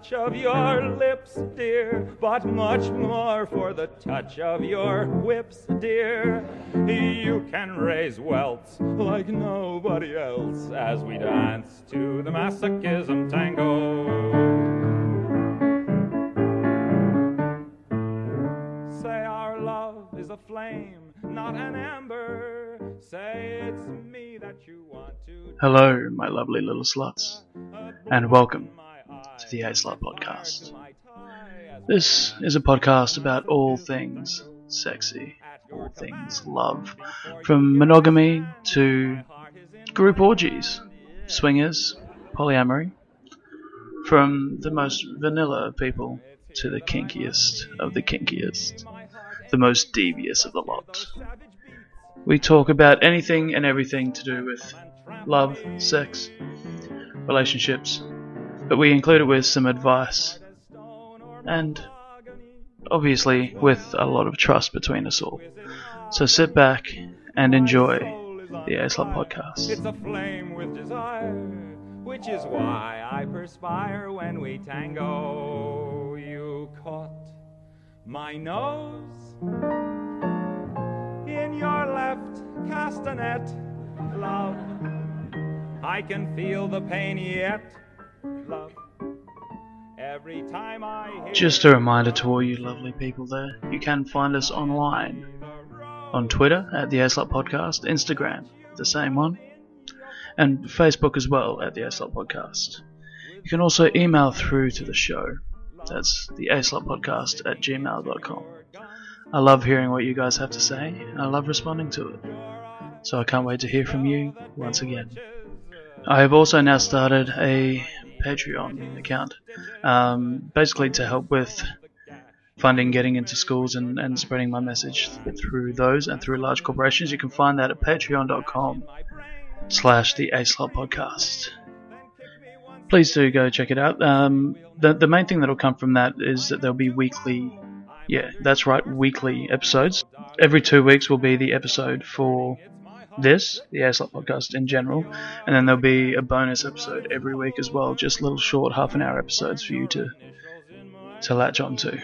touch of your lips, dear, but much more for the touch of your whips, dear. You can raise welts like nobody else as we dance to the masochism tango. Say our love is a flame, not an ember. Say it's me that you want to. Hello, my lovely little sluts, and welcome to the A Slut Podcast. This is a podcast about all things sexy, all things love, from monogamy to group orgies, swingers, polyamory, from the most vanilla people to the kinkiest of the kinkiest, the most devious of the lot. We talk about anything and everything to do with love, sex, relationships, but we include it with some advice and obviously with a lot of trust between us all. So sit back and enjoy the ASLUT podcast. It's a flame with desire, which is why I perspire when we tango. You caught my nose in your left castanet, love. I can feel the pain yet, Just a reminder to all you lovely people there, you can find us online on Twitter at the ASLUT Podcast, Instagram, the same one, and Facebook as well at the ASLUT Podcast. You can also email through to the show. That's the ASLUT Podcast at gmail.com. I love hearing what you guys have to say, and I love responding to it. So I can't wait to hear from you once again. I have also now started a Patreon account, um, basically to help with funding getting into schools and, and spreading my message through those and through large corporations. You can find that at patreon.com slash the ASLUT podcast. Please do go check it out. Um, the, the main thing that'll come from that is that there'll be weekly, yeah, that's right, weekly episodes. Every two weeks will be the episode for this, the ASLUT podcast in general, and then there'll be a bonus episode every week as well, just little short half an hour episodes for you to to latch onto.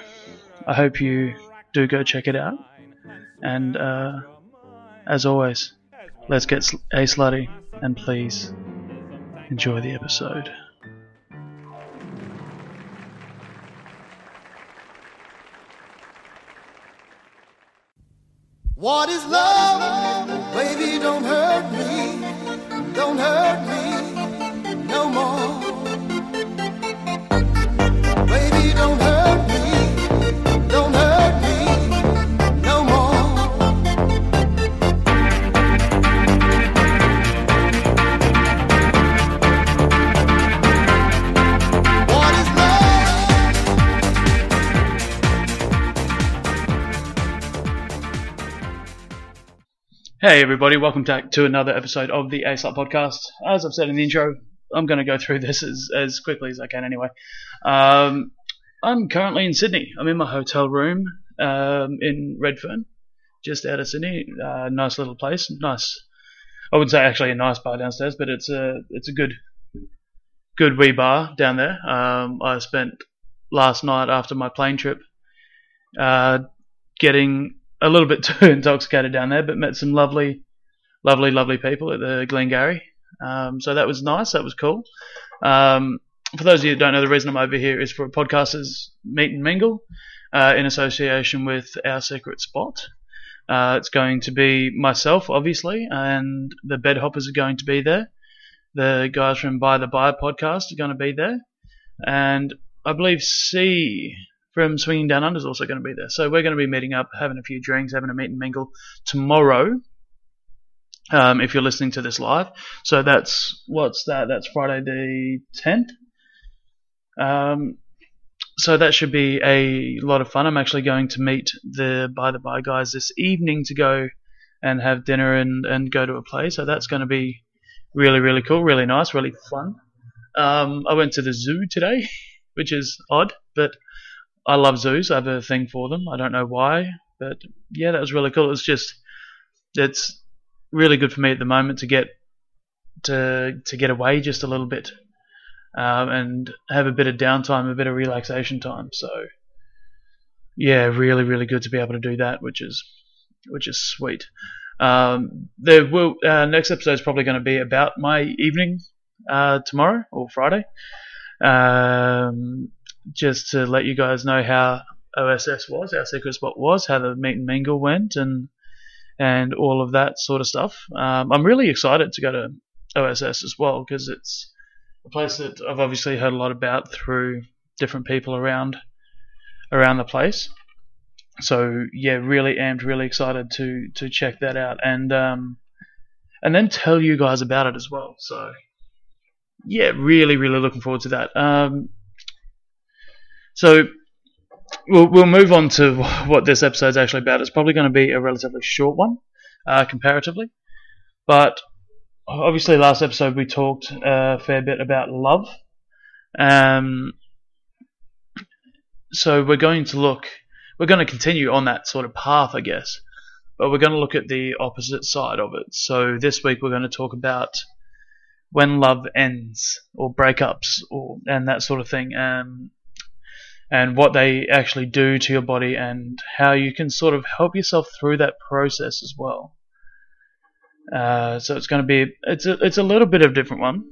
I hope you do go check it out, and uh, as always, let's get a slutty and please enjoy the episode. What is love? Baby, don't hurt me. Don't hurt me no more. Baby, don't hurt Hey everybody, welcome back to another episode of the ASLUT podcast. As I've said in the intro, I'm going to go through this as, as quickly as I can anyway. Um, I'm currently in Sydney. I'm in my hotel room um, in Redfern, just out of Sydney. Uh, nice little place. Nice. I wouldn't say actually a nice bar downstairs, but it's a it's a good good wee bar down there. Um, I spent last night after my plane trip uh, getting a little bit too intoxicated down there, but met some lovely, lovely, lovely people at the Glengarry. Um, so that was nice. That was cool. Um, for those of you who don't know, the reason I'm over here is for podcasters meet and mingle uh, in association with our secret spot. Uh, it's going to be myself, obviously, and the bed hoppers are going to be there. The guys from By the By podcast are going to be there, and I believe C from Swinging Down Under is also going to be there. So we're going to be meeting up, having a few drinks, having a meet and mingle tomorrow. Um, if you're listening to this live, so that's what's that? That's Friday the 10th. Um, so that should be a lot of fun. I'm actually going to meet the By the By guys this evening to go and have dinner and, and go to a play. So that's going to be really, really cool, really nice, really fun. Um, I went to the zoo today, which is odd, but I love zoos. I have a thing for them. I don't know why, but yeah, that was really cool. It's just it's really good for me at the moment to get to to get away just a little bit. um, and have a bit of downtime, a bit of relaxation time. So yeah, really, really good to be able to do that, which is which is sweet. Um, there will uh, next episode is probably going to be about my evening uh, tomorrow or Friday, um, just to let you guys know how OSS was, our secret spot was, how the meet and mingle went, and and all of that sort of stuff. Um, I'm really excited to go to OSS as well because it's a place that I've obviously heard a lot about through different people around around the place. So yeah, really amped, really excited to to check that out and um, and then tell you guys about it as well. So yeah, really, really looking forward to that. Um, so we'll we'll move on to what this episode's actually about. It's probably going to be a relatively short one, uh, comparatively, but obviously last episode we talked a fair bit about love. Um, so we're going to look, we're going to continue on that sort of path, I guess, but we're going to look at the opposite side of it. So this week we're going to talk about when love ends or breakups or and that sort of thing, um, and what they actually do to your body and how you can sort of help yourself through that process as well. Uh, so it's going to be it's a it's a little bit of a different one,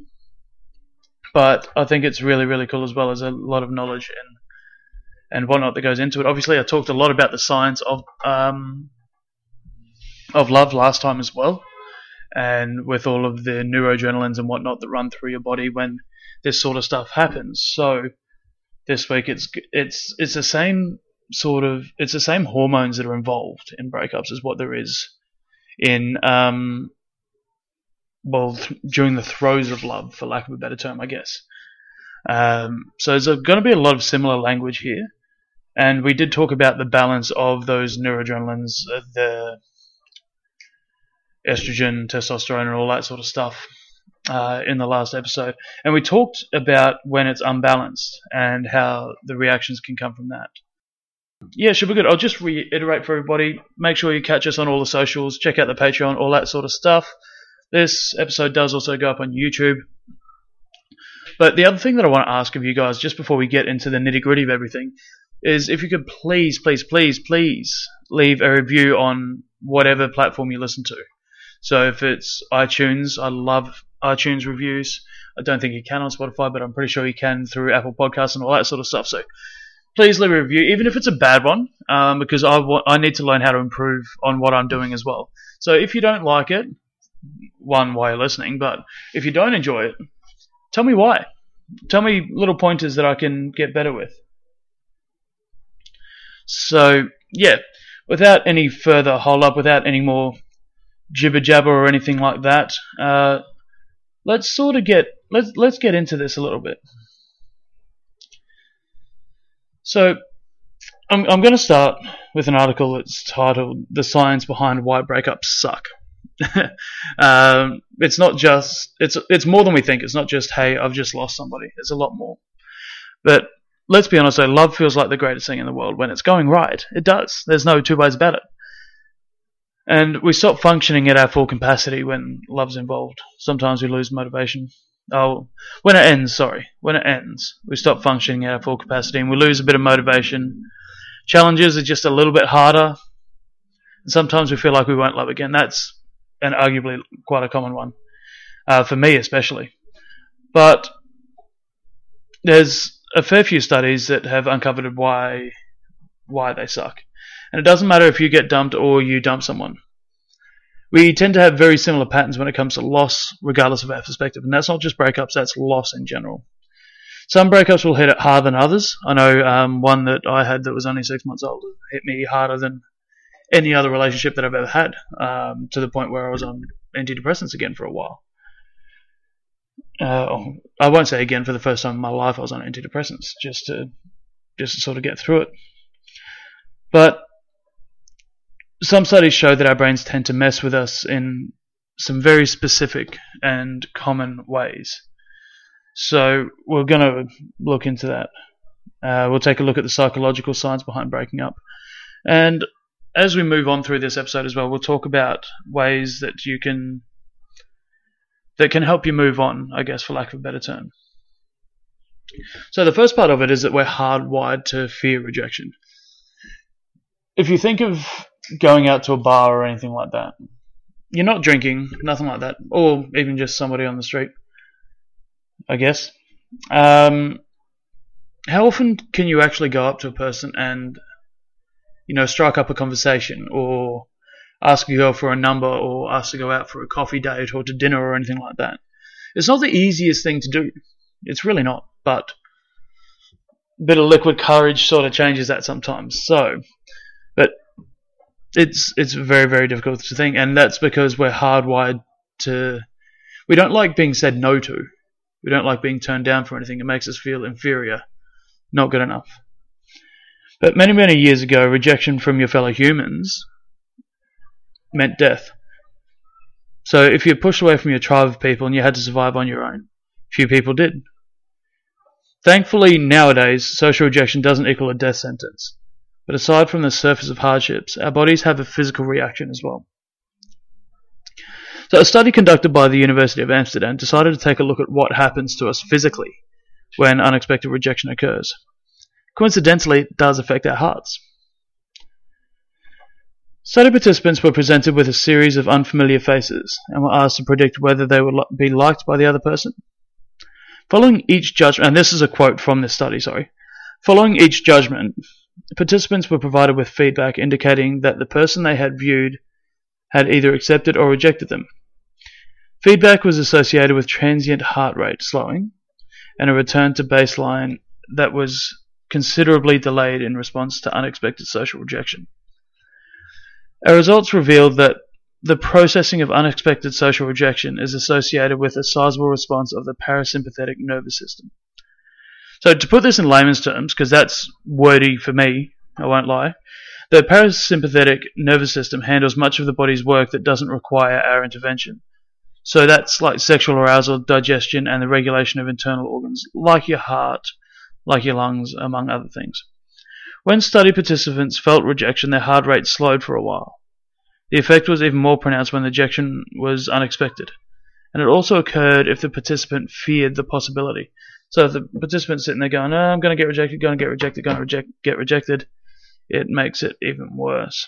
but I think it's really really cool as well as a lot of knowledge and and whatnot that goes into it. Obviously, I talked a lot about the science of um, of love last time as well, and with all of the neuroadrenalines and whatnot that run through your body when this sort of stuff happens. So this week it's it's it's the same sort of it's the same hormones that are involved in breakups as what there is in um, well th- during the throes of love, for lack of a better term, I guess. Um, so there's going to be a lot of similar language here, and we did talk about the balance of those neuroadrenalines, uh, the estrogen, testosterone, and all that sort of stuff uh, in the last episode. And we talked about when it's unbalanced and how the reactions can come from that. Yeah, should be good. I'll just reiterate for everybody make sure you catch us on all the socials, check out the Patreon, all that sort of stuff. This episode does also go up on YouTube. But the other thing that I want to ask of you guys, just before we get into the nitty gritty of everything, is if you could please, please, please, please leave a review on whatever platform you listen to. So if it's iTunes, I love iTunes reviews. I don't think you can on Spotify, but I'm pretty sure you can through Apple Podcasts and all that sort of stuff. So please leave a review, even if it's a bad one, um, because I, want, I need to learn how to improve on what I'm doing as well. So if you don't like it, one, why you're listening, but if you don't enjoy it, tell me why. Tell me little pointers that I can get better with. So, yeah, without any further hold up, without any more jibber jabber or anything like that, uh, let's sort of get let's let's get into this a little bit. So, I'm I'm going to start with an article that's titled "The Science Behind Why Breakups Suck." um, it's not just it's it's more than we think. It's not just hey, I've just lost somebody. It's a lot more. But let's be honest, though, love feels like the greatest thing in the world when it's going right. It does. There's no two ways about it. And we stop functioning at our full capacity when love's involved. Sometimes we lose motivation. Oh, when it ends, sorry. When it ends, we stop functioning at our full capacity and we lose a bit of motivation. Challenges are just a little bit harder. And sometimes we feel like we won't love again. That's an arguably quite a common one. Uh, for me, especially. But there's a fair few studies that have uncovered why why they suck. And it doesn't matter if you get dumped or you dump someone. We tend to have very similar patterns when it comes to loss, regardless of our perspective. And that's not just breakups, that's loss in general. Some breakups will hit it harder than others. I know um, one that I had that was only six months old hit me harder than any other relationship that I've ever had, um, to the point where I was on antidepressants again for a while. Uh, I won't say again for the first time in my life I was on antidepressants, just to just to sort of get through it. But some studies show that our brains tend to mess with us in some very specific and common ways. So we're going to look into that. Uh, we'll take a look at the psychological science behind breaking up. And as we move on through this episode as well, we'll talk about ways that you can that can help you move on, I guess, for lack of a better term. So the first part of it is that we're hardwired to fear rejection. If you think of going out to a bar or anything like that, you're not drinking, nothing like that, or even just somebody on the street, I guess. Um, how often can you actually go up to a person and, you know, strike up a conversation or ask a girl for a number or ask to go out for a coffee date or to dinner or anything like that? It's not the easiest thing to do. It's really not, but a bit of liquid courage sort of changes that sometimes. So, but it's it's very very difficult to think, and that's because we're hardwired to. We don't like being said no to. We don't like being turned down for anything. It makes us feel inferior, not good enough. But many many years ago, rejection from your fellow humans meant death. So if you're pushed away from your tribe of people and you had to survive on your own, few people did. Thankfully, nowadays, social rejection doesn't equal a death sentence. But aside from the surface of hardships, our bodies have a physical reaction as well. So, a study conducted by the University of Amsterdam decided to take a look at what happens to us physically when unexpected rejection occurs. Coincidentally, it does affect our hearts. Study participants were presented with a series of unfamiliar faces and were asked to predict whether they would be liked by the other person. Following each judgment, and this is a quote from this study, sorry. Following each judgment, participants were provided with feedback indicating that the person they had viewed had either accepted or rejected them. Feedback was associated with transient heart rate slowing and a return to baseline that was considerably delayed in response to unexpected social rejection. Our results revealed that the processing of unexpected social rejection is associated with a sizable response of the parasympathetic nervous system. So, to put this in layman's terms, because that's wordy for me, I won't lie, the parasympathetic nervous system handles much of the body's work that doesn't require our intervention. So, that's like sexual arousal, digestion, and the regulation of internal organs, like your heart, like your lungs, among other things. When study participants felt rejection, their heart rate slowed for a while. The effect was even more pronounced when the ejection was unexpected, and it also occurred if the participant feared the possibility. So the participant's sitting there going, oh, I'm going to get rejected, going to get rejected, going to reject, get rejected, it makes it even worse.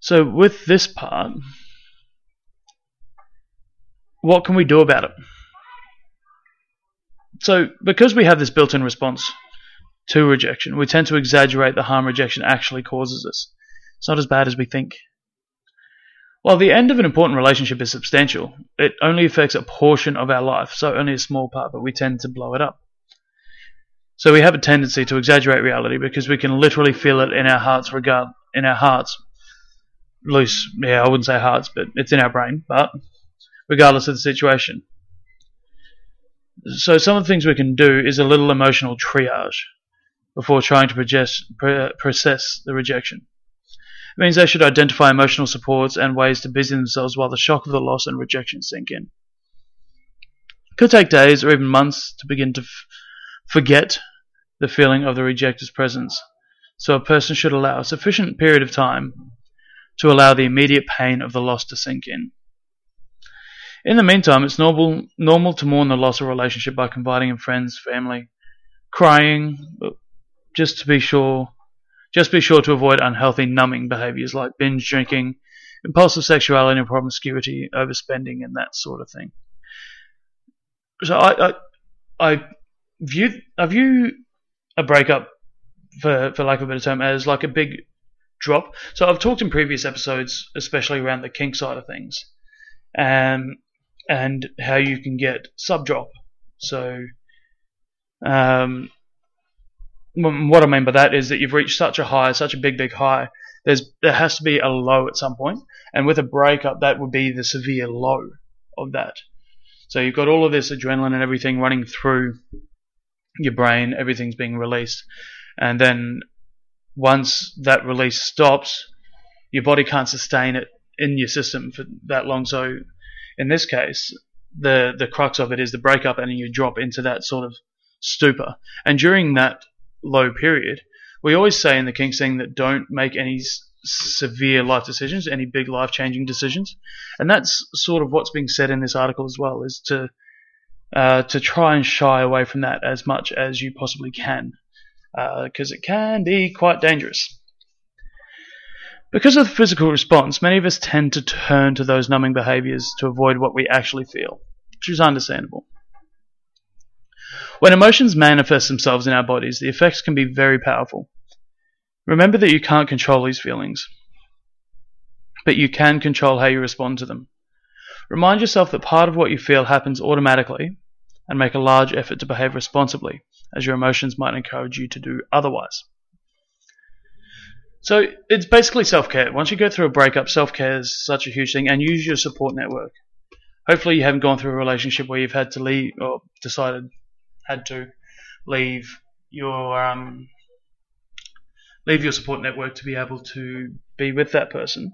So with this part, what can we do about it? So because we have this built-in response to rejection, we tend to exaggerate the harm rejection actually causes us. It's not as bad as we think. While the end of an important relationship is substantial, it only affects a portion of our life, so only a small part, but we tend to blow it up. So we have a tendency to exaggerate reality because we can literally feel it in our hearts regard in our hearts. Loose, yeah, I wouldn't say hearts, but it's in our brain, but regardless of the situation. So some of the things we can do is a little emotional triage before trying to process the rejection. It means they should identify emotional supports and ways to busy themselves while the shock of the loss and rejection sink in. It could take days or even months to begin to forget the feeling of the rejecter's presence, so a person should allow a sufficient period of time to allow the immediate pain of the loss to sink in. In the meantime, it's normal normal to mourn the loss of a relationship by confiding in friends, family, crying, uh, just to be sure just be sure to avoid unhealthy numbing behaviors like binge drinking, impulsive sexuality and promiscuity, overspending, and that sort of thing. So I, I, I view I view a breakup, for for lack of a better term, as like a big drop. So I've talked in previous episodes, especially around the kink side of things, um, and how you can get sub drop. So um, what I mean by that is that you've reached such a high, such a big, big high. There's there has to be a low at some point, and with a breakup, that would be the severe low of that. So you've got all of this adrenaline and everything running through your brain, everything's being released, and then once that release stops, your body can't sustain it in your system for that long. So in this case, the the crux of it is the breakup, and you drop into that sort of stupor. And during that low period, we always say in the kink scene that don't make any severe life decisions, any big life changing decisions. And that's sort of what's being said in this article as well, is to uh, to try and shy away from that as much as you possibly can, because uh, it can be quite dangerous. Because of the physical response, many of us tend to turn to those numbing behaviors to avoid what we actually feel, which is understandable. When emotions manifest themselves in our bodies, the effects can be very powerful. Remember that you can't control these feelings, but you can control how you respond to them. Remind yourself that part of what you feel happens automatically and make a large effort to behave responsibly, as your emotions might encourage you to do otherwise. So it's basically self care. Once you go through a breakup, self care is such a huge thing, and use your support network. Hopefully, you haven't gone through a relationship where you've had to leave or decided had to leave your um, leave your support network to be able to be with that person.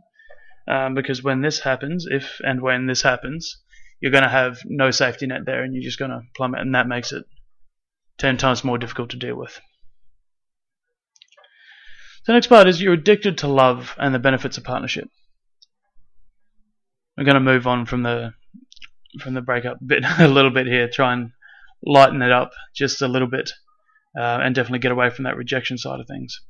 Um, because when this happens, if and when this happens, you're going to have no safety net there and you're just going to plummet, and that makes it 10 times more difficult to deal with. The next part is you're addicted to love and the benefits of partnership. We're going to move on from the from the breakup bit a little bit here, try and lighten it up just a little bit, uh, and definitely get away from that rejection side of things.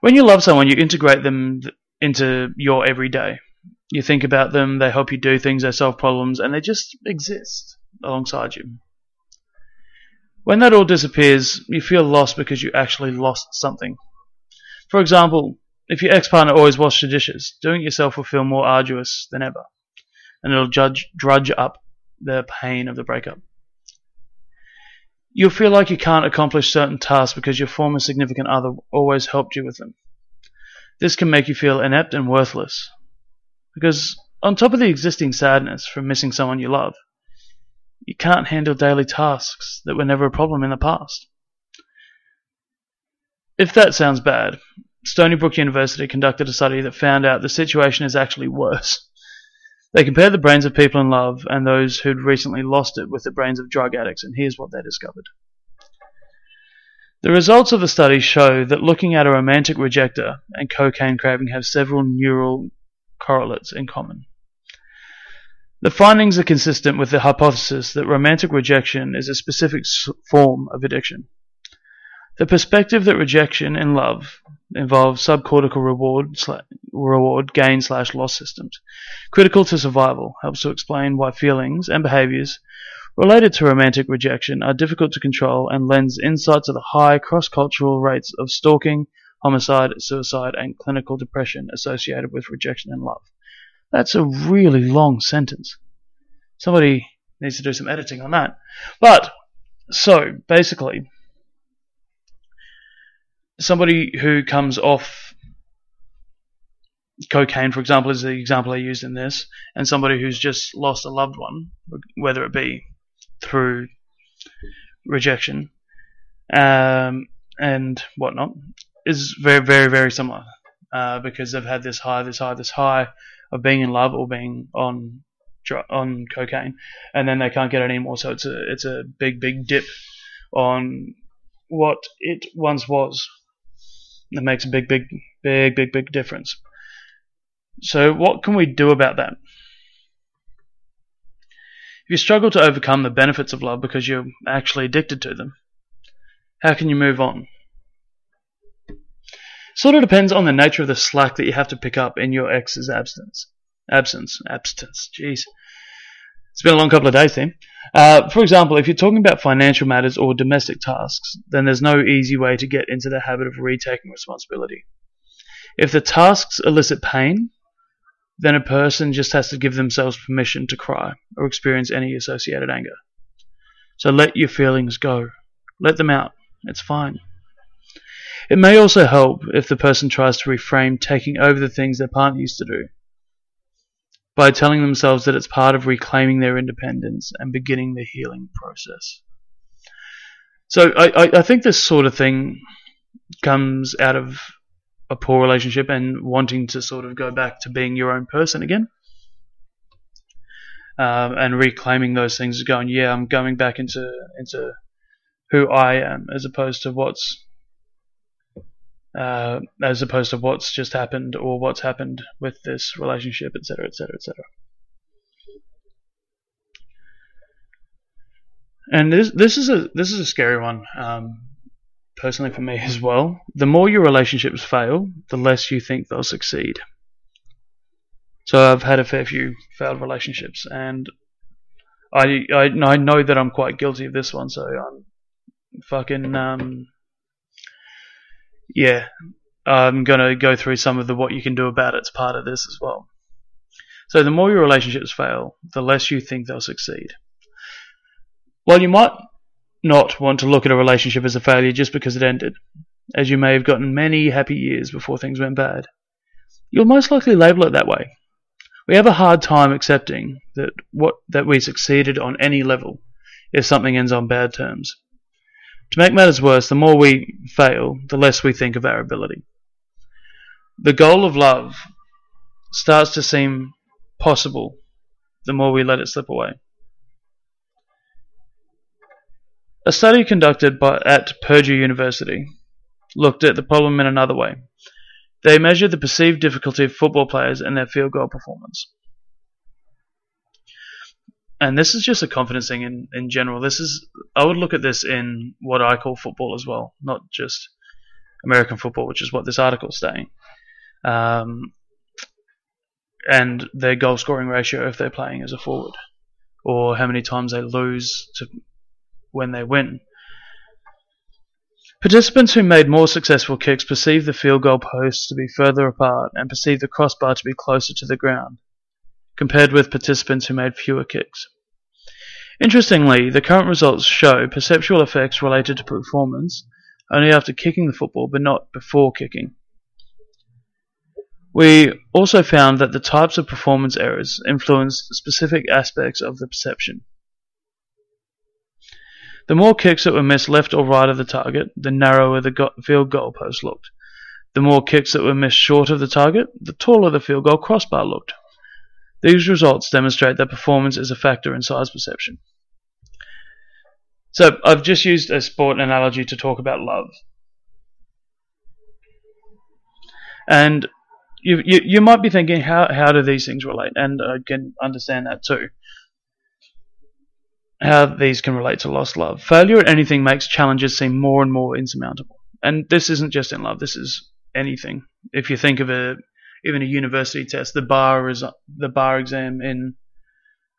When you love someone, you integrate them into your everyday. You think about them, they help you do things, they solve problems, and they just exist alongside you. When that all disappears, you feel lost because you actually lost something. For example, if your ex partner always washed the dishes, doing it yourself will feel more arduous than ever, and it'll judge, drudge up the pain of the breakup. You'll feel like you can't accomplish certain tasks because your former significant other always helped you with them. This can make you feel inept and worthless. Because, on top of the existing sadness from missing someone you love, you can't handle daily tasks that were never a problem in the past. If that sounds bad, Stony Brook University conducted a study that found out the situation is actually worse. They compared the brains of people in love and those who'd recently lost it with the brains of drug addicts, and here's what they discovered. The results of the study show that looking at a romantic rejecter and cocaine craving have several neural correlates in common. The findings are consistent with the hypothesis that romantic rejection is a specific form of addiction. The perspective that rejection in love involves subcortical reward reward gain slash loss systems, critical to survival, helps to explain why feelings and behaviors related to romantic rejection are difficult to control and lends insight to the high cross-cultural rates of stalking, homicide, suicide, and clinical depression associated with rejection in love. That's a really long sentence. Somebody needs to do some editing on that. But so basically, somebody who comes off cocaine, for example, is the example I used in this, and somebody who's just lost a loved one, whether it be through rejection um, and whatnot, is very, very, very similar uh, because they've had this high, this high, this high of being in love or being on on cocaine, and then they can't get it anymore. So it's a it's a big, big dip on what it once was. It makes a big, big, big, big, big difference. So, what can we do about that? If you struggle to overcome the benefits of love because you're actually addicted to them, how can you move on? Sort of depends on the nature of the slack that you have to pick up in your ex's absence. Absence. Absence. Jeez. It's been a long couple of days, Tim. Uh, for example, if you're talking about financial matters or domestic tasks, then there's no easy way to get into the habit of retaking responsibility. If the tasks elicit pain, then a person just has to give themselves permission to cry or experience any associated anger. So let your feelings go. Let them out. It's fine. It may also help if the person tries to reframe taking over the things their partner used to do by telling themselves that it's part of reclaiming their independence and beginning the healing process. So I, I think this sort of thing comes out of a poor relationship and wanting to sort of go back to being your own person again. Um, and reclaiming those things, going, yeah, I'm going back into into who I am, as opposed to what's uh, as opposed to what's just happened or what's happened with this relationship, etc., etc., etc. And this this is a this is a scary one, um, personally for me as well. The more your relationships fail, the less you think they'll succeed. So I've had a fair few failed relationships, and I I, I know that I'm quite guilty of this one. So I'm fucking um, yeah. I'm gonna go through some of the what you can do about it's part of this as well. So the more your relationships fail, the less you think they'll succeed. While you might not want to look at a relationship as a failure just because it ended, as you may have gotten many happy years before things went bad, you'll most likely label it that way. We have a hard time accepting that what that we succeeded on any level if something ends on bad terms. To make matters worse, the more we fail, the less we think of our ability. The goal of love starts to seem possible the more we let it slip away. A study conducted by, at Purdue University looked at the problem in another way. They measured the perceived difficulty of football players and their field goal performance. And this is just a confidence thing in, in general. This is I would look at this in what I call football as well, not just American football, which is what this article is saying. Um, and their goal scoring ratio if they're playing as a forward, or how many times they lose to when they win. Participants who made more successful kicks perceived the field goal posts to be further apart and perceived the crossbar to be closer to the ground, compared with participants who made fewer kicks. Interestingly, the current results show perceptual effects related to performance only after kicking the football but not before kicking. We also found that the types of performance errors influenced specific aspects of the perception. The more kicks that were missed left or right of the target, the narrower the go- field goal post looked. The more kicks that were missed short of the target, the taller the field goal crossbar looked. These results demonstrate that performance is a factor in size perception. So I've just used a sport analogy to talk about love. And you, you, you might be thinking, how, how do these things relate? And I can understand that too how these can relate to lost love. Failure at anything makes challenges seem more and more insurmountable. And this isn't just in love, this is anything. If you think of a even a university test, the bar is the bar exam in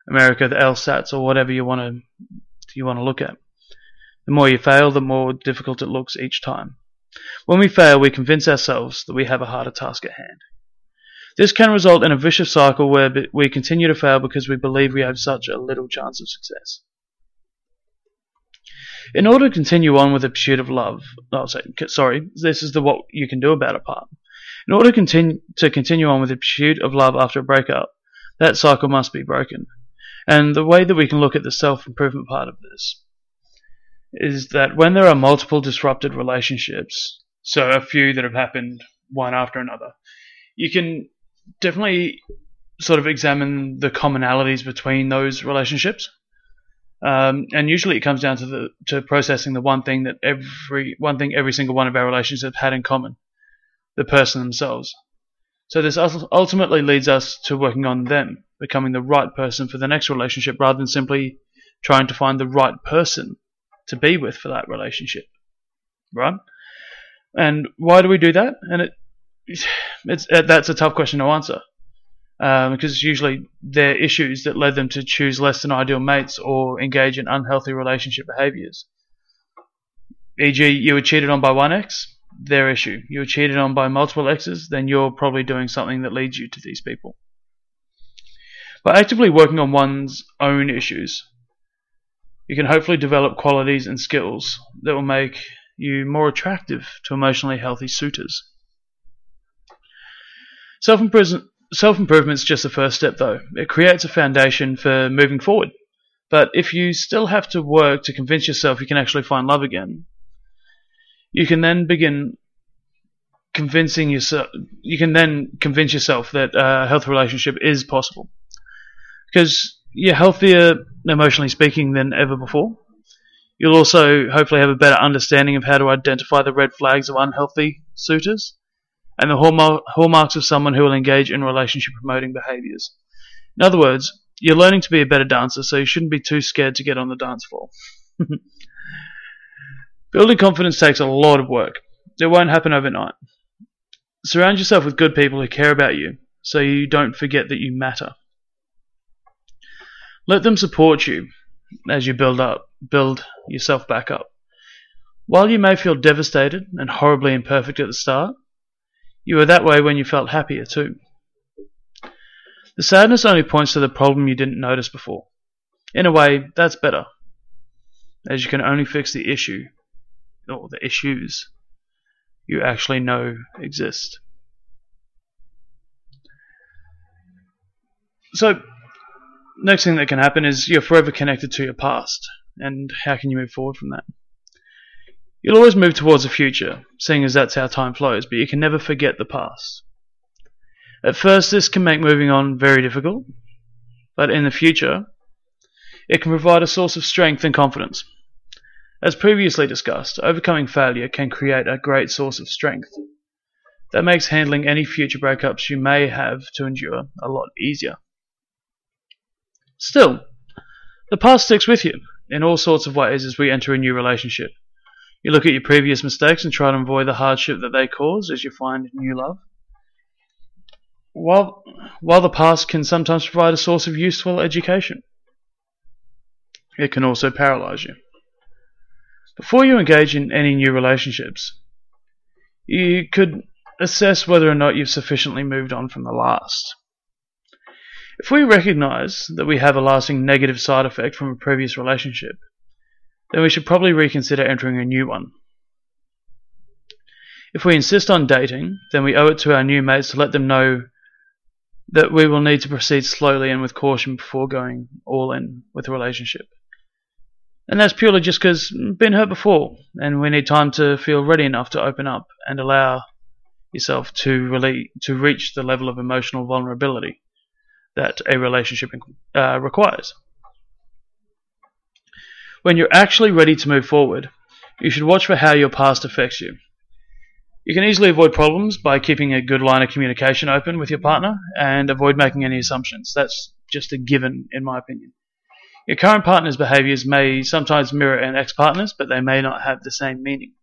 America, the LSATs or whatever you want to you want to look at. The more you fail, the more difficult it looks each time. When we fail, we convince ourselves that we have a harder task at hand. This can result in a vicious cycle where we continue to fail because we believe we have such a little chance of success. In order to continue on with the pursuit of love, oh, sorry, this is the what you can do about it part. In order to continue, to continue on with the pursuit of love after a breakup, that cycle must be broken. And the way that we can look at the self improvement part of this is that when there are multiple disrupted relationships, so a few that have happened one after another, you can definitely sort of examine the commonalities between those relationships. Um, and usually it comes down to the to processing the one thing that every one thing every single one of our relationships had in common, the person themselves. So this ultimately leads us to working on them, becoming the right person for the next relationship, rather than simply trying to find the right person to be with for that relationship, right? And why do we do that? And it it's that's a tough question to answer um, because usually they're issues that led them to choose less than ideal mates or engage in unhealthy relationship behaviors. E.g., you were cheated on by one ex, their issue. You were cheated on by multiple exes, then you're probably doing something that leads you to these people. By actively working on one's own issues, you can hopefully develop qualities and skills that will make you more attractive to emotionally healthy suitors. Self improvement is just the first step, though. It creates a foundation for moving forward. But if you still have to work to convince yourself you can actually find love again, you can then begin convincing yourself. You can then convince yourself that uh, a healthy relationship is possible, because you're healthier emotionally speaking than ever before. You'll also hopefully have a better understanding of how to identify the red flags of unhealthy suitors and the hallmarks of someone who will engage in relationship promoting behaviors. In other words, You're learning to be a better dancer, so you shouldn't be too scared to get on the dance floor. Building confidence takes a lot of work. It won't happen overnight. Surround yourself with good people who care about you, so you don't forget that you matter. Let them support you as you build up, build yourself back up. While you may feel devastated and horribly imperfect at the start, you were that way when you felt happier too. The sadness only points to the problem you didn't notice before. In a way, that's better, as you can only fix the issue, or the issues, you actually know exist. So, next thing that can happen is you're forever connected to your past, and how can you move forward from that? You'll always move towards the future, seeing as that's how time flows, but you can never forget the past. At first, this can make moving on very difficult, but in the future, it can provide a source of strength and confidence. As previously discussed, overcoming failure can create a great source of strength. That makes handling any future breakups you may have to endure a lot easier. Still, the past sticks with you in all sorts of ways as we enter a new relationship. You look at your previous mistakes and try to avoid the hardship that they cause as you find new love. While, while the past can sometimes provide a source of useful education, it can also paralyze you. Before you engage in any new relationships, you could assess whether or not you've sufficiently moved on from the last. If we recognize that we have a lasting negative side effect from a previous relationship, then we should probably reconsider entering a new one. If we insist on dating, then we owe it to our new mates to let them know that we will need to proceed slowly and with caution before going all in with a relationship. And that's purely just because been hurt before, and we need time to feel ready enough to open up and allow yourself to really to reach the level of emotional vulnerability that a relationship uh, requires. When you're actually ready to move forward, you should watch for how your past affects you. You can easily avoid problems by keeping a good line of communication open with your partner and avoid making any assumptions. That's just a given, in my opinion. Your current partner's behaviors may sometimes mirror an ex partner's, but they may not have the same meaning.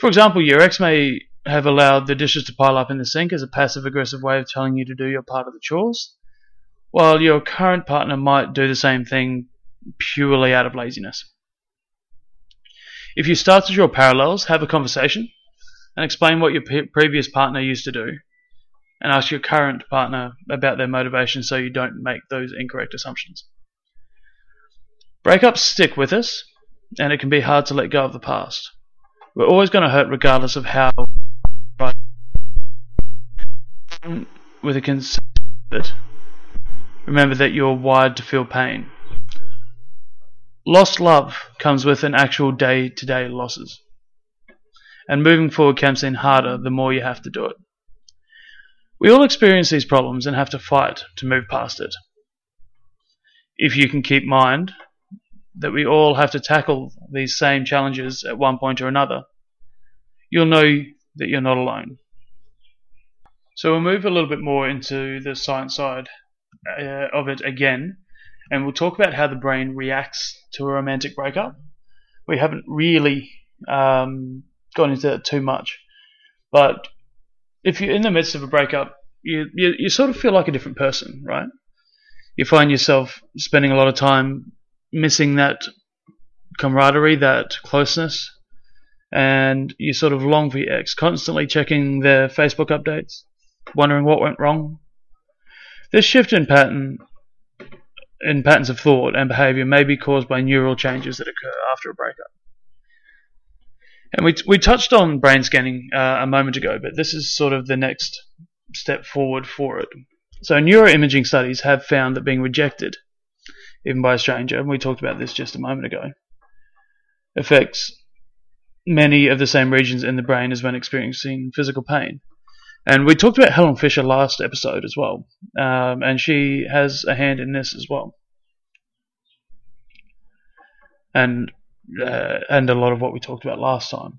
For example, your ex may have allowed the dishes to pile up in the sink as a passive aggressive way of telling you to do your part of the chores, while your current partner might do the same thing purely out of laziness. If you start to draw parallels, have a conversation and explain what your previous partner used to do, and ask your current partner about their motivation so you don't make those incorrect assumptions. Breakups stick with us, and it can be hard to let go of the past. We're always going to hurt regardless of how with a consent remember that you're wired to feel pain. Lost love comes with an actual day to day losses. And moving forward can seem harder the more you have to do it. We all experience these problems and have to fight to move past it. If you can keep mind that we all have to tackle these same challenges at one point or another, you'll know that you're not alone. So we'll move a little bit more into the science side uh, of it again, and we'll talk about how the brain reacts to a romantic breakup. We haven't really um, gone into that too much, but if you're in the midst of a breakup, you, you you sort of feel like a different person, right? You find yourself spending a lot of time missing that camaraderie, that closeness, and you sort of long for your ex, constantly checking their Facebook updates, wondering what went wrong. This shift in pattern in patterns of thought and behavior may be caused by neural changes that occur after a breakup. And we, we touched on brain scanning uh, a moment ago, but this is sort of the next step forward for it. So, neuroimaging studies have found that being rejected, even by a stranger, and we talked about this just a moment ago, affects many of the same regions in the brain as when experiencing physical pain. And we talked about Helen Fisher last episode as well, um, and she has a hand in this as well, and uh, and a lot of what we talked about last time.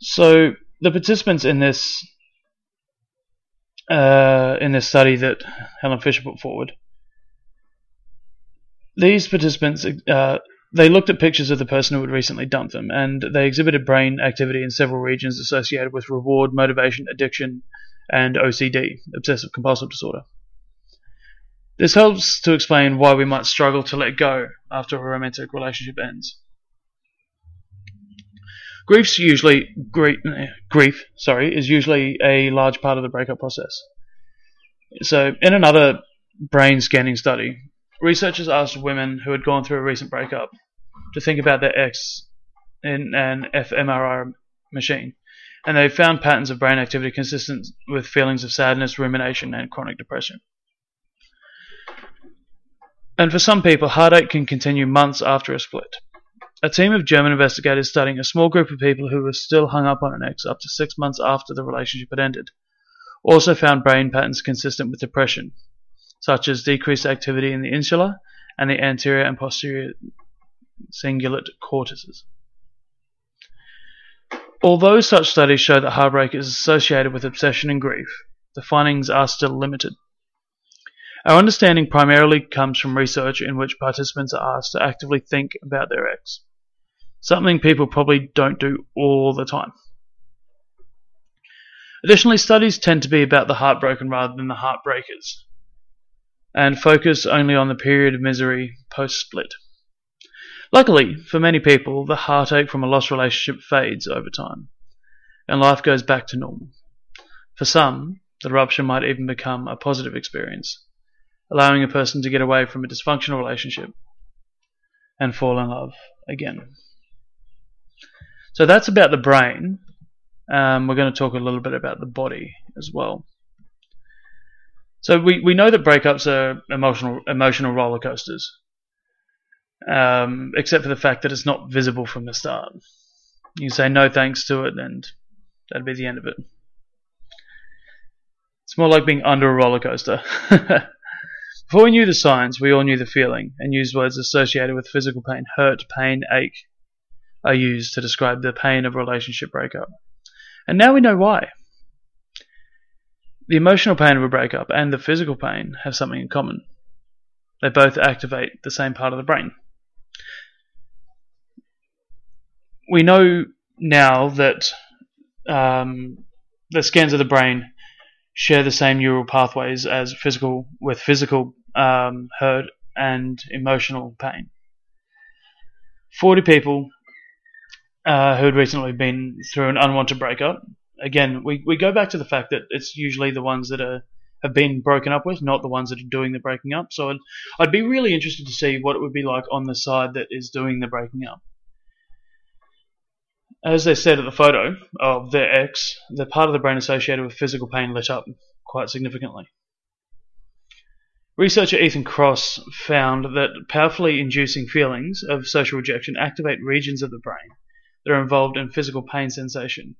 So the participants in this uh, in this study that Helen Fisher put forward these participants uh, they looked at pictures of the person who had recently dumped them, and they exhibited brain activity in several regions associated with reward, motivation, addiction, and OCD, obsessive compulsive disorder. This helps to explain why we might struggle to let go after a romantic relationship ends. Grief's usually grief, grief, sorry, is usually a large part of the breakup process. So, in another brain scanning study, researchers asked women who had gone through a recent breakup to think about their ex in an fMRI machine, and they found patterns of brain activity consistent with feelings of sadness, rumination, and chronic depression. And for some people, heartache can continue months after a split. A team of German investigators studying a small group of people who were still hung up on an ex up to six months after the relationship had ended also found brain patterns consistent with depression, such as decreased activity in the insula and the anterior and posterior cingulate cortices. Although such studies show that heartbreak is associated with obsession and grief, the findings are still limited. Our understanding primarily comes from research in which participants are asked to actively think about their ex, something people probably don't do all the time. Additionally, studies tend to be about the heartbroken rather than the heartbreakers, and focus only on the period of misery post split. Luckily, for many people, the heartache from a lost relationship fades over time, and life goes back to normal. For some, the rupture might even become a positive experience, allowing a person to get away from a dysfunctional relationship and fall in love again. So that's about the brain. Um, we're going to talk a little bit about the body as well. So we, we know that breakups are emotional emotional roller coasters, um, except for the fact that it's not visible from the start. You say no thanks to it, and that'd be the end of it. It's more like being under a roller coaster. Before we knew the signs, we all knew the feeling, and used words associated with physical pain. Hurt, pain, ache are used to describe the pain of a relationship breakup. And now we know why. The emotional pain of a breakup and the physical pain have something in common. They both activate the same part of the brain. We know now that um, the scans of the brain share the same neural pathways as physical with physical um, hurt and emotional pain. 40 people uh, who had recently been through an unwanted breakup. Again, we, we go back to the fact that it's usually the ones that are have been broken up with, not the ones that are doing the breaking up. So I'd, I'd be really interested to see what it would be like on the side that is doing the breaking up. As they said at the photo of their ex, the part of the brain associated with physical pain lit up quite significantly. Researcher Ethan Kross found that powerfully inducing feelings of social rejection activate regions of the brain that are involved in physical pain sensation,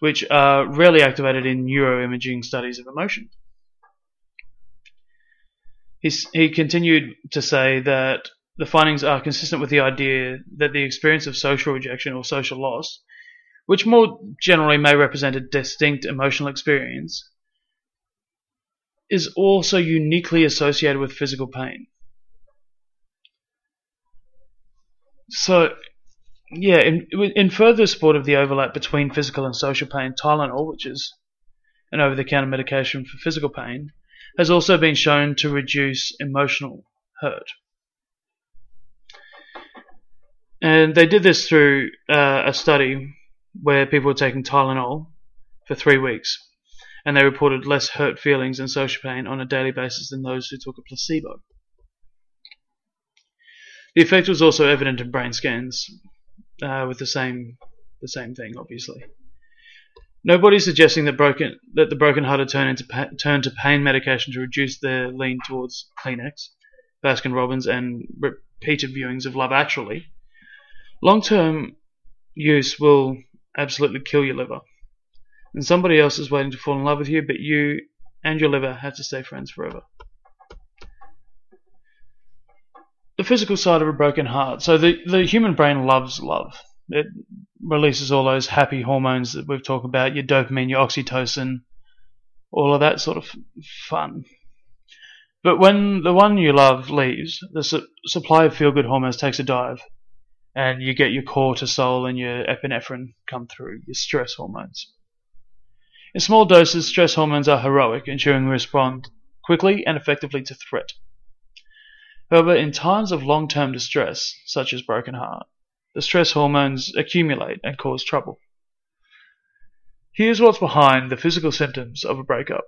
which are rarely activated in neuroimaging studies of emotion. He's, he continued to say that the findings are consistent with the idea that the experience of social rejection or social loss, which more generally may represent a distinct emotional experience, is also uniquely associated with physical pain. So, yeah, in, in further support of the overlap between physical and social pain, Tylenol, which is an over the counter medication for physical pain, has also been shown to reduce emotional hurt. And they did this through uh, a study where people were taking Tylenol for three weeks, and they reported less hurt feelings and social pain on a daily basis than those who took a placebo. The effect was also evident in brain scans, uh, with the same the same thing, obviously. Nobody's suggesting that broken that the broken-hearted turn into pa- turn to pain medication to reduce their lean towards Kleenex, Baskin Robbins, and repeated viewings of Love Actually. Long term use will absolutely kill your liver. And somebody else is waiting to fall in love with you, but you and your liver have to stay friends forever. The physical side of a broken heart. So the, the human brain loves love. It releases all those happy hormones that we've talked about, your dopamine, your oxytocin, all of that sort of fun. But when the one you love leaves, the su- supply of feel good hormones takes a dive, and you get your cortisol and your epinephrine come through, your stress hormones. In small doses, stress hormones are heroic, ensuring we respond quickly and effectively to threat. However, in times of long term distress, such as broken heart, the stress hormones accumulate and cause trouble. Here's what's behind the physical symptoms of a breakup.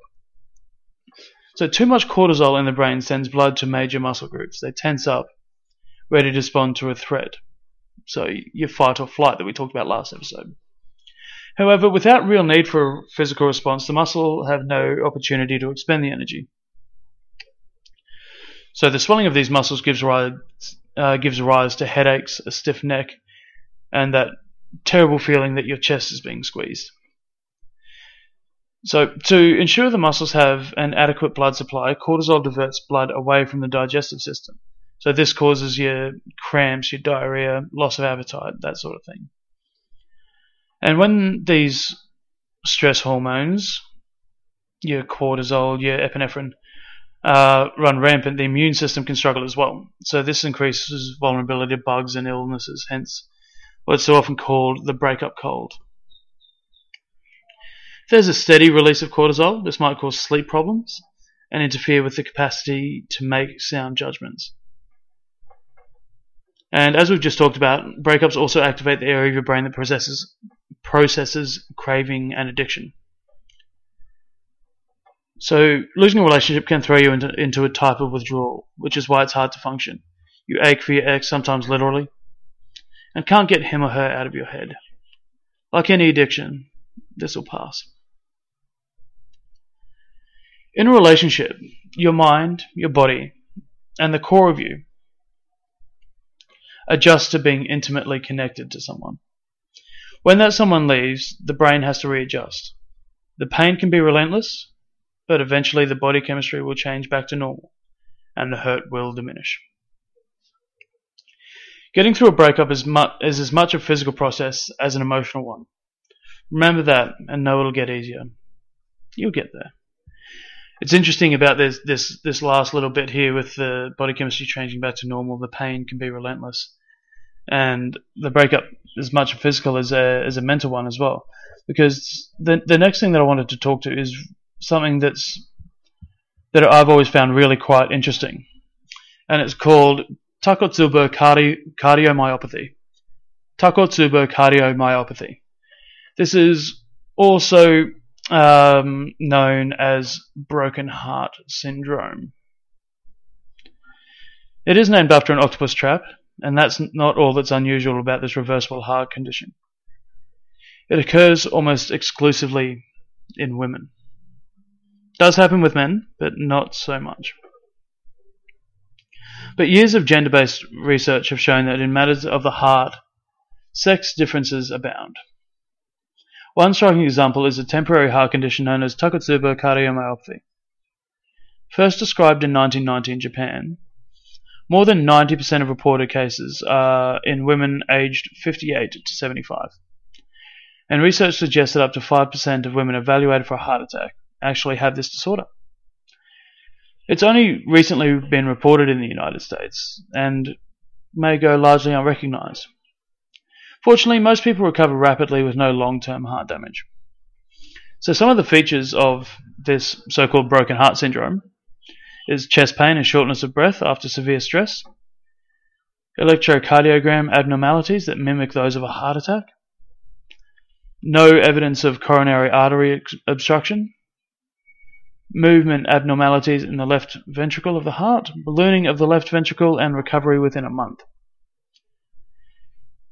So, too much cortisol in the brain sends blood to major muscle groups. They tense up, ready to respond to a threat. So, your fight or flight that we talked about last episode. However, without real need for a physical response, the muscle have no opportunity to expend the energy. So the swelling of these muscles gives rise, uh, gives rise to headaches, a stiff neck, and that terrible feeling that your chest is being squeezed. So, to ensure the muscles have an adequate blood supply, cortisol diverts blood away from the digestive system. So, this causes your cramps, your diarrhea, loss of appetite, that sort of thing. And when these stress hormones, your cortisol, your epinephrine, uh, run rampant, the immune system can struggle as well. So this increases vulnerability to bugs and illnesses, hence what's so often called the breakup cold. If there's a steady release of cortisol, this might cause sleep problems and interfere with the capacity to make sound judgments. And as we've just talked about, breakups also activate the area of your brain that processes, processes craving and addiction. So losing a relationship can throw you into, into a type of withdrawal, which is why it's hard to function. You ache for your ex, sometimes literally, and can't get him or her out of your head. Like any addiction, this will pass. In a relationship, your mind, your body, and the core of you adjust to being intimately connected to someone. When that someone leaves, the brain has to readjust. The pain can be relentless, but eventually the body chemistry will change back to normal and the hurt will diminish. Getting through a breakup is, mu- is as much a physical process as an emotional one. Remember that and know it'll get easier. You'll get there. It's interesting about this this this last little bit here with the body chemistry changing back to normal. The pain can be relentless, and the breakup is much a physical as a as a mental one as well. Because the the next thing that I wanted to talk to is something that's that I've always found really quite interesting, and it's called Takotsubo cardi- cardiomyopathy. Takotsubo cardiomyopathy. This is also um, known as broken heart syndrome. It is named after an octopus trap, and that's not all that's unusual about this reversible heart condition. It occurs almost exclusively in women. Does happen with men, but not so much. But years of gender based research have shown that in matters of the heart, sex differences abound. One striking example is a temporary heart condition known as Takotsubo cardiomyopathy. First described in 1990 in Japan, more than 90% of reported cases are in women aged 58 to 75. And research suggests that up to 5% of women evaluated for a heart attack actually have this disorder. It's only recently been reported in the United States and may go largely unrecognized. Fortunately, most people recover rapidly with no long term heart damage. So, some of the features of this so called broken heart syndrome is chest pain and shortness of breath after severe stress, electrocardiogram abnormalities that mimic those of a heart attack, no evidence of coronary artery obstruction, movement abnormalities in the left ventricle of the heart, ballooning of the left ventricle, and recovery within a month.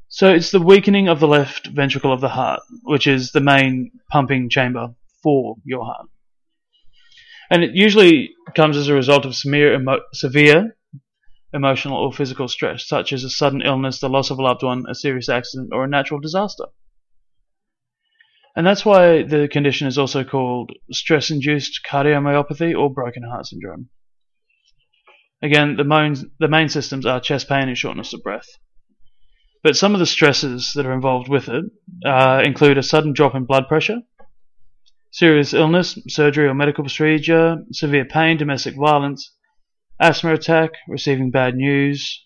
So it's the weakening of the left ventricle of the heart, which is the main pumping chamber for your heart. And it usually comes as a result of severe, emo- severe emotional or physical stress, such as a sudden illness, the loss of a loved one, a serious accident, or a natural disaster. And that's why the condition is also called stress induced cardiomyopathy or broken heart syndrome. Again, the main, the main systems are chest pain and shortness of breath. But some of the stresses that are involved with it uh, include a sudden drop in blood pressure, serious illness, surgery or medical procedure, severe pain, domestic violence, asthma attack, receiving bad news,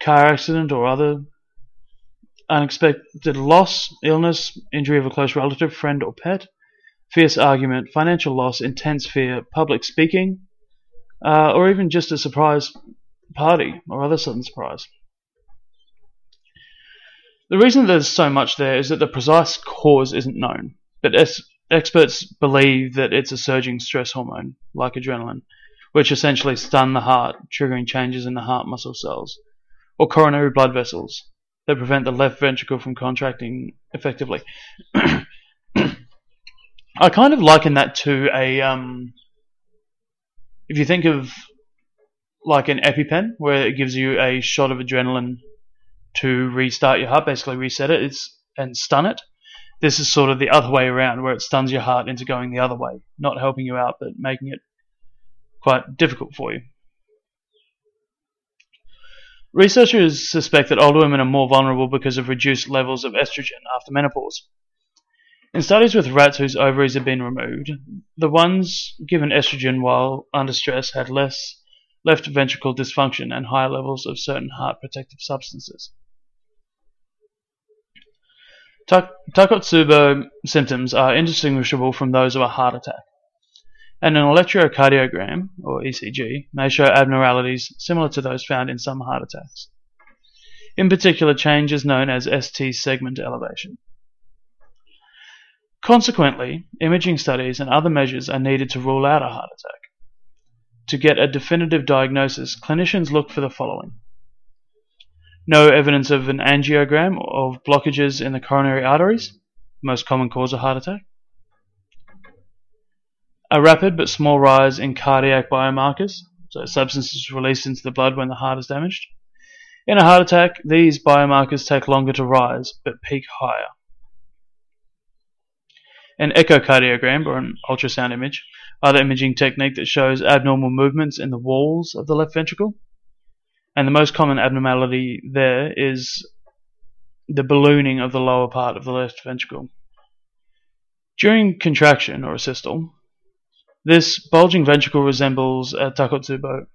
car accident or other unexpected loss, illness, injury of a close relative, friend, or pet, fierce argument, financial loss, intense fear, public speaking, uh, or even just a surprise party or other sudden surprise. The reason there's so much there is that the precise cause isn't known, but es- experts believe that it's a surging stress hormone, like adrenaline, which essentially stun the heart, triggering changes in the heart muscle cells, or coronary blood vessels that prevent the left ventricle from contracting effectively. I kind of liken that to a um, if you think of like an EpiPen, where it gives you a shot of adrenaline to restart your heart, basically reset it, and stun it. This is sort of the other way around, where it stuns your heart into going the other way, not helping you out, but making it quite difficult for you. Researchers suspect that older women are more vulnerable because of reduced levels of estrogen after menopause. In studies with rats whose ovaries had been removed, the ones given estrogen while under stress had less left ventricle dysfunction and higher levels of certain heart protective substances. Takotsubo symptoms are indistinguishable from those of a heart attack, and an electrocardiogram, or ECG, may show abnormalities similar to those found in some heart attacks. In particular, changes known as ST segment elevation. Consequently, imaging studies and other measures are needed to rule out a heart attack. To get a definitive diagnosis, clinicians look for the following no evidence of an angiogram of blockages in the coronary arteries, most common cause of heart attack. A rapid but small rise in cardiac biomarkers, so substances released into the blood when the heart is damaged. In a heart attack, these biomarkers take longer to rise but peak higher. An echocardiogram, or an ultrasound image, are imaging technique that shows abnormal movements in the walls of the left ventricle. And the most common abnormality there is the ballooning of the lower part of the left ventricle. During contraction, or a systole, this bulging ventricle resembles a takotsubo,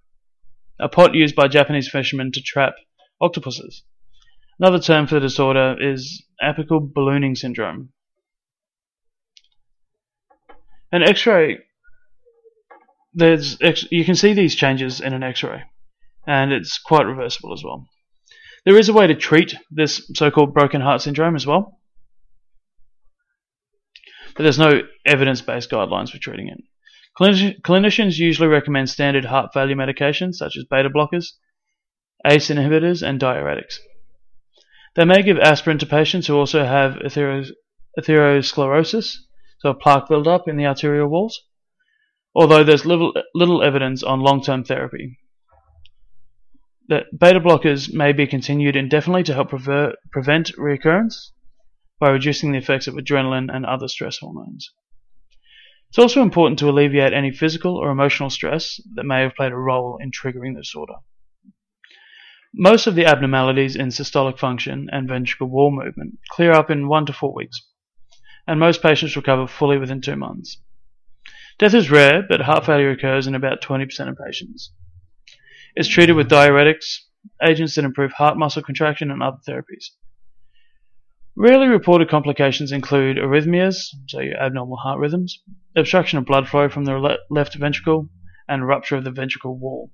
a pot used by Japanese fishermen to trap octopuses. Another term for the disorder is apical ballooning syndrome, an X-ray, there's you can see these changes in an X-ray, and it's quite reversible as well. There is a way to treat this so-called broken heart syndrome as well, but there's no evidence-based guidelines for treating it. Clinicians usually recommend standard heart failure medications such as beta blockers, ACE inhibitors, and diuretics. They may give aspirin to patients who also have atherosclerosis so a plaque buildup in the arterial walls, although there's little, little evidence on long-term therapy. That beta blockers may be continued indefinitely to help prevent recurrence by reducing the effects of adrenaline and other stress hormones. It's also important to alleviate any physical or emotional stress that may have played a role in triggering the disorder. Most of the abnormalities in systolic function and ventricle wall movement clear up in one to four weeks and most patients recover fully within two months. Death is rare, but heart failure occurs in about 20% of patients. It's treated with diuretics, agents that improve heart muscle contraction, and other therapies. Rarely reported complications include arrhythmias, so abnormal heart rhythms, obstruction of blood flow from the le- left ventricle, and rupture of the ventricle wall.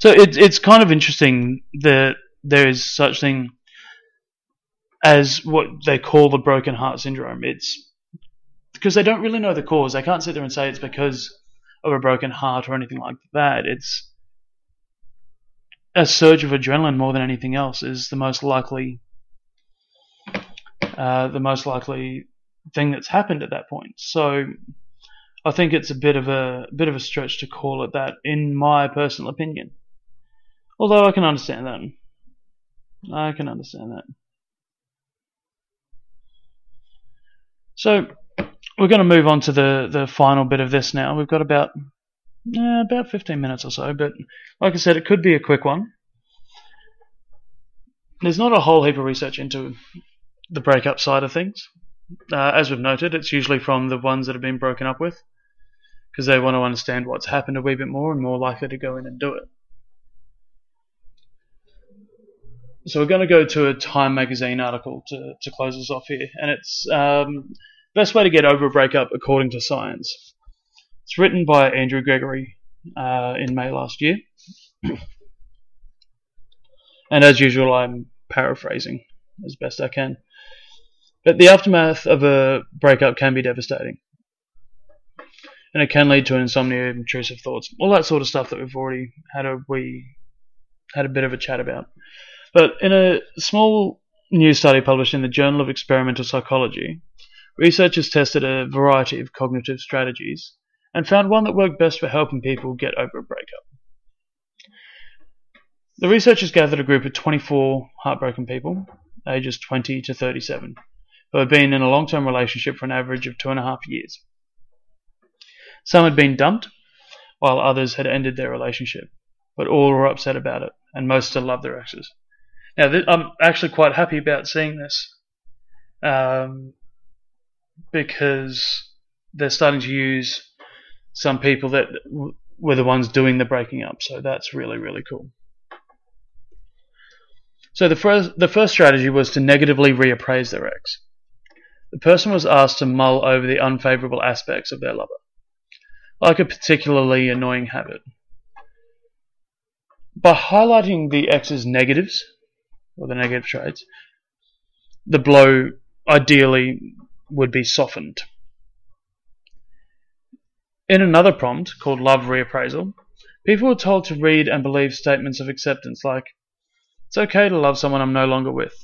So it, it's kind of interesting that there is such thing as what they call the broken heart syndrome. It's because they don't really know the cause. They can't sit there and say it's because of a broken heart or anything like that. It's a surge of adrenaline more than anything else is the most likely uh, the most likely thing that's happened at that point. So I think it's a bit of a bit of a stretch to call it that, in my personal opinion. Although I can understand that. I can understand that. So we're going to move on to the, the final bit of this now. We've got about uh, about 15 minutes or so, but like I said, it could be a quick one. There's not a whole heap of research into the breakup side of things. Uh, as we've noted, it's usually from the ones that have been broken up with. because they want to understand what's happened a wee bit more and more likely to go in and do it. So we're going to go to a Time magazine article to, to close us off here, and it's um, best way to get over a breakup according to science. It's written by Andrew Gregory uh, in May last year, and as usual, I'm paraphrasing as best I can. But the aftermath of a breakup can be devastating. And it can lead to insomnia, intrusive thoughts, all that sort of stuff that we've already had a we had a bit of a chat about. But in a small new study published in the Journal of Experimental Psychology, researchers tested a variety of cognitive strategies and found one that worked best for helping people get over a breakup. The researchers gathered a group of 24 heartbroken people, ages 20 to 37, who had been in a long term relationship for an average of two and a half years. Some had been dumped, while others had ended their relationship, but all were upset about it, and most still loved their exes. Now, th- I'm actually quite happy about seeing this um, because they're starting to use some people that were the ones doing the breaking up, so that's really, really cool. So the first, the first strategy was to negatively reappraise their ex. The person was asked to mull over the unfavorable aspects of their lover, like a particularly annoying habit. By highlighting the ex's negatives, or the negative traits, the blow ideally would be softened. In another prompt, called Love Reappraisal, people were told to read and believe statements of acceptance like, It's okay to love someone I'm no longer with.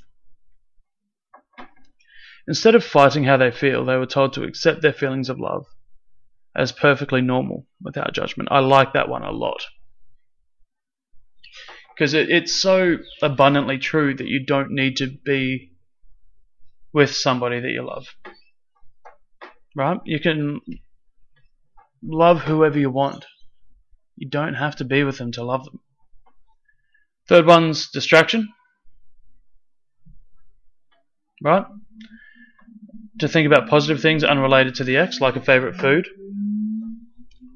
Instead of fighting how they feel, they were told to accept their feelings of love as perfectly normal without judgment. I like that one a lot. Because it, it's so abundantly true that you don't need to be with somebody that you love. Right? You can love whoever you want. You don't have to be with them to love them. Third one's distraction. Right? To think about positive things unrelated to the ex, like a favorite food.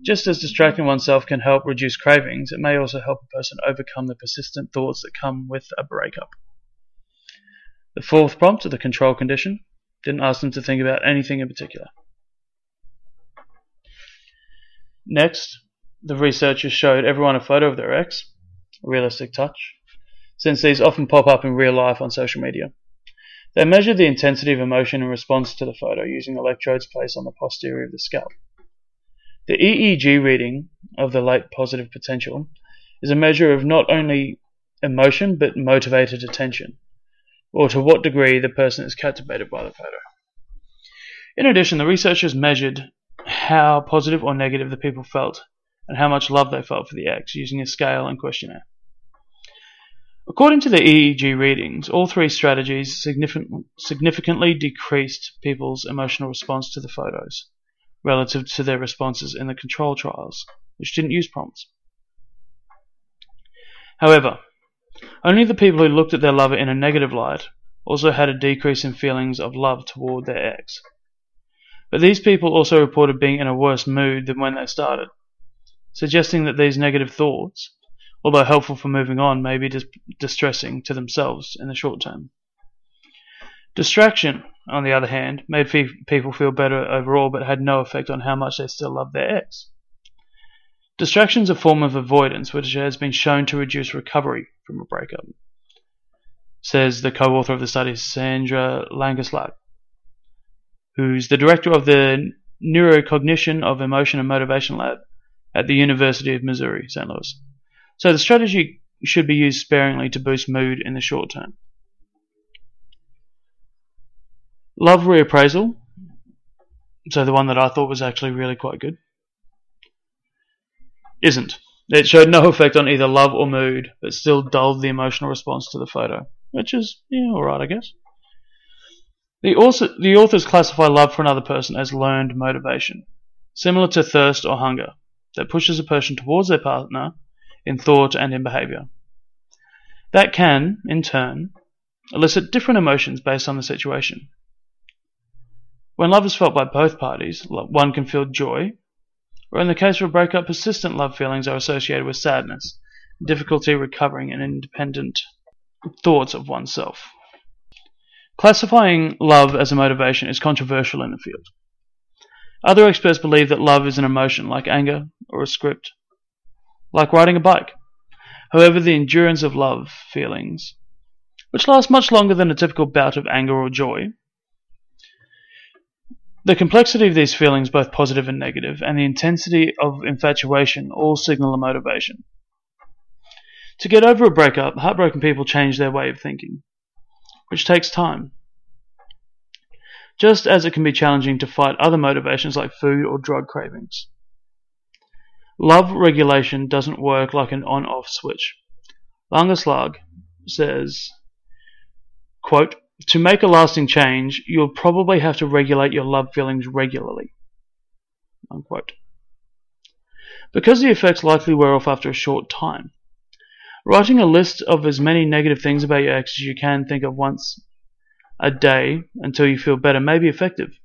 Just as distracting oneself can help reduce cravings, it may also help a person overcome the persistent thoughts that come with a breakup. The fourth prompt, the control condition, didn't ask them to think about anything in particular. Next, the researchers showed everyone a photo of their ex, a realistic touch, since these often pop up in real life on social media. They measured the intensity of emotion in response to the photo using electrodes placed on the posterior of the scalp. The EEG reading of the late positive potential is a measure of not only emotion but motivated attention, or to what degree the person is captivated by the photo. In addition, the researchers measured how positive or negative the people felt and how much love they felt for the ex using a scale and questionnaire. According to the EEG readings, all three strategies significant, significantly decreased people's emotional response to the photos relative to their responses in the control trials, which didn't use prompts. However, only the people who looked at their lover in a negative light also had a decrease in feelings of love toward their ex. But these people also reported being in a worse mood than when they started, suggesting that these negative thoughts, although helpful for moving on, may be dis- distressing to themselves in the short term. Distraction, on the other hand, made people feel better overall but had no effect on how much they still loved their ex. Distraction is a form of avoidance which has been shown to reduce recovery from a breakup, says the co author of the study, Sandra Langeslag, who's the director of the Neurocognition of Emotion and Motivation Lab at the University of Missouri, St. Louis. So the strategy should be used sparingly to boost mood in the short term. Love reappraisal. So the one that I thought was actually really quite good. Isn't. It showed no effect on either love or mood, but still dulled the emotional response to the photo. Which is, yeah, alright, I guess. The, author, the authors classify love for another person as learned motivation, similar to thirst or hunger, that pushes a person towards their partner in thought and in behavior. That can, in turn, elicit different emotions based on the situation. When love is felt by both parties, one can feel joy, Or in the case of a breakup, persistent love feelings are associated with sadness, difficulty recovering, and independent thoughts of oneself. Classifying love as a motivation is controversial in the field. Other experts believe that love is an emotion like anger or a script, like riding a bike. However, the endurance of love feelings, which last much longer than a typical bout of anger or joy, the complexity of these feelings, both positive and negative, and the intensity of infatuation all signal a motivation. To get over a breakup, heartbroken people change their way of thinking, which takes time. Just as it can be challenging to fight other motivations like food or drug cravings. Love regulation doesn't work like an on off switch. Langeslag says, quote, to make a lasting change, you'll probably have to regulate your love feelings regularly. Unquote. Because the effects likely wear off after a short time. Writing a list of as many negative things about your ex as you can think of once a day until you feel better may be effective,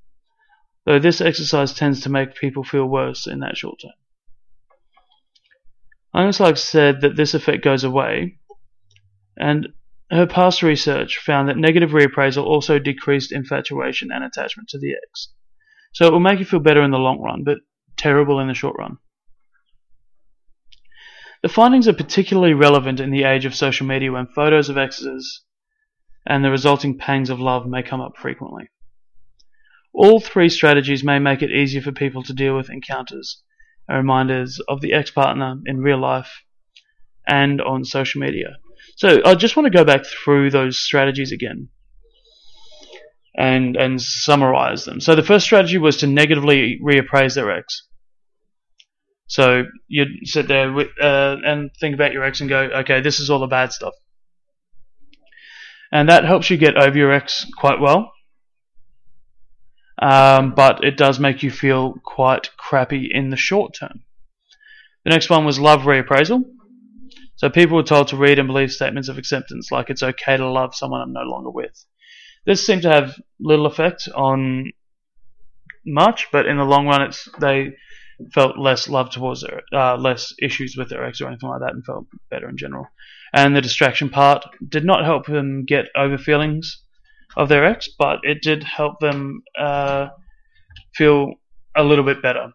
though this exercise tends to make people feel worse in that short term. Langeslag said that this effect goes away, and her past research found that negative reappraisal also decreased infatuation and attachment to the ex. So it will make you feel better in the long run, but terrible in the short run. The findings are particularly relevant in the age of social media when photos of exes and the resulting pangs of love may come up frequently. All three strategies may make it easier for people to deal with encounters and reminders of the ex partner in real life and on social media. So I just want to go back through those strategies again and and summarize them. So the first strategy was to negatively reappraise their ex. So you'd sit there with, uh, and think about your ex and go, okay, this is all the bad stuff. And that helps you get over your ex quite well. Um, but it does make you feel quite crappy in the short term. The next one was love reappraisal. So people were told to read and believe statements of acceptance, like it's okay to love someone I'm no longer with. This seemed to have little effect on much, but in the long run, it's they felt less love towards their, uh, less issues with their ex or anything like that, and felt better in general. And the distraction part did not help them get over feelings of their ex, but it did help them uh, feel a little bit better.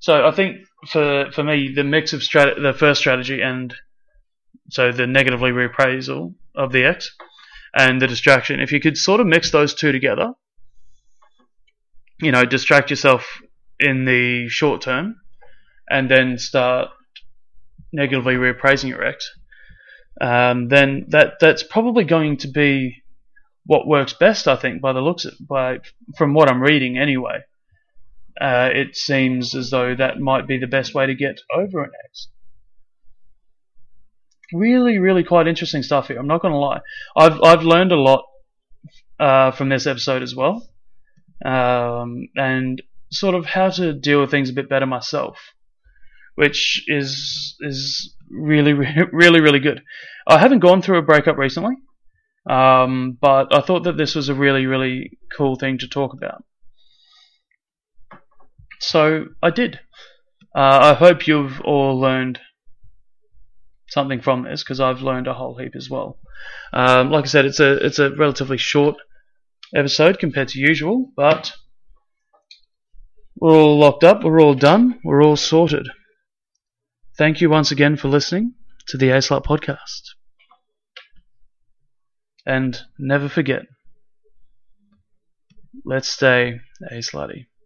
So I think for for me, the mix of strat- the first strategy and so the negatively reappraisal of the ex and the distraction, if you could sort of mix those two together, you know, distract yourself in the short term and then start negatively reappraising your ex, um, then that that's probably going to be what works best, I think, by the looks of by from what I'm reading anyway. Uh, it seems as though that might be the best way to get over an ex. Really, really quite interesting stuff here. I'm not going to lie. I've I've learned a lot uh, from this episode as well, um, and sort of how to deal with things a bit better myself, which is is really, really, really good. I haven't gone through a breakup recently, um, but I thought that this was a really, really cool thing to talk about. So I did. Uh, I hope you've all learned something from this because I've learned a whole heap as well. Um, like I said, it's a it's a relatively short episode compared to usual, but we're all locked up, we're all done, we're all sorted. Thank you once again for listening to the A Slut podcast. And never forget, let's stay A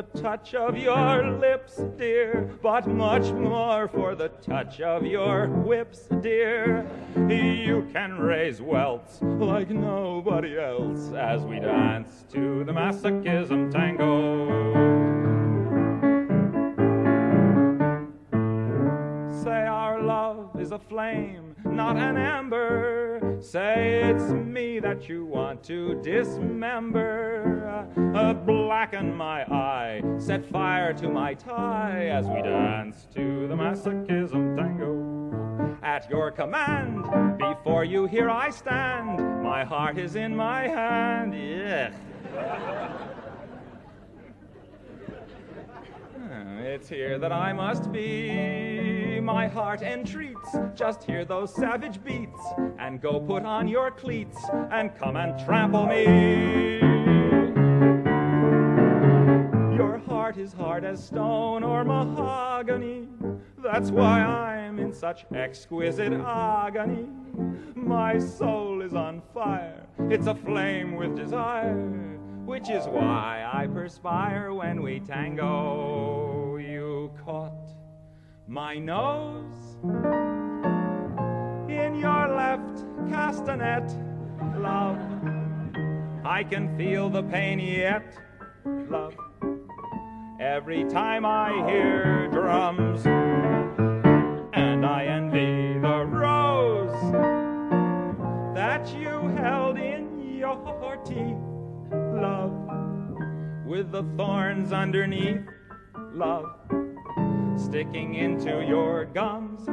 the touch of your lips, dear, but much more for the touch of your whips, dear. You can raise welts like nobody else as we dance to the masochism tango. Say our love is a flame, not an ember. Say it's me that you want to dismember. uh, blacken my eye, set fire to my tie as we dance to the masochism tango. At your command, before you here I stand, my heart is in my hand. Yeah. It's here that I must be. My heart entreats. Just hear those savage beats. And go put on your cleats and come and trample me. Your heart is hard as stone or mahogany. That's why I'm in such exquisite agony. My soul is on fire. It's aflame with desire which is why I perspire when we tango. You caught my nose in your left castanet, love. I can feel the pain yet, love. Every time I hear drums, and I envy the rose that you held in your teeth love, with the thorns underneath, love, sticking into your gums.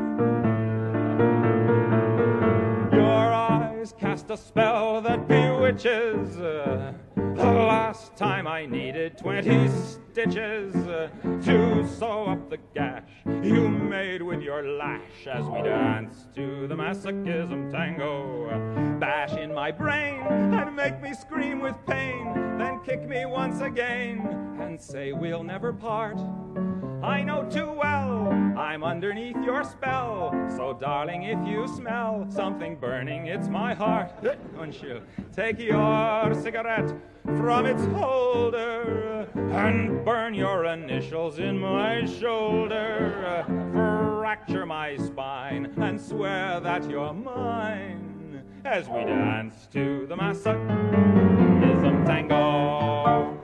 Your eyes cast a spell that bewitches. Uh, the last time I needed 20 stitches uh, to sew up the gash you made with your lash as we danced to the masochism tango. Bash in my brain and make me scream with pain, then kick me once again and say we'll never part. I know too well I'm underneath your spell. So, darling, if you smell something burning, it's my heart. Won't you take your cigarette from its holder and burn your initials in my shoulder, uh, fracture my spine, and swear that you're mine as we dance to the masochism tango.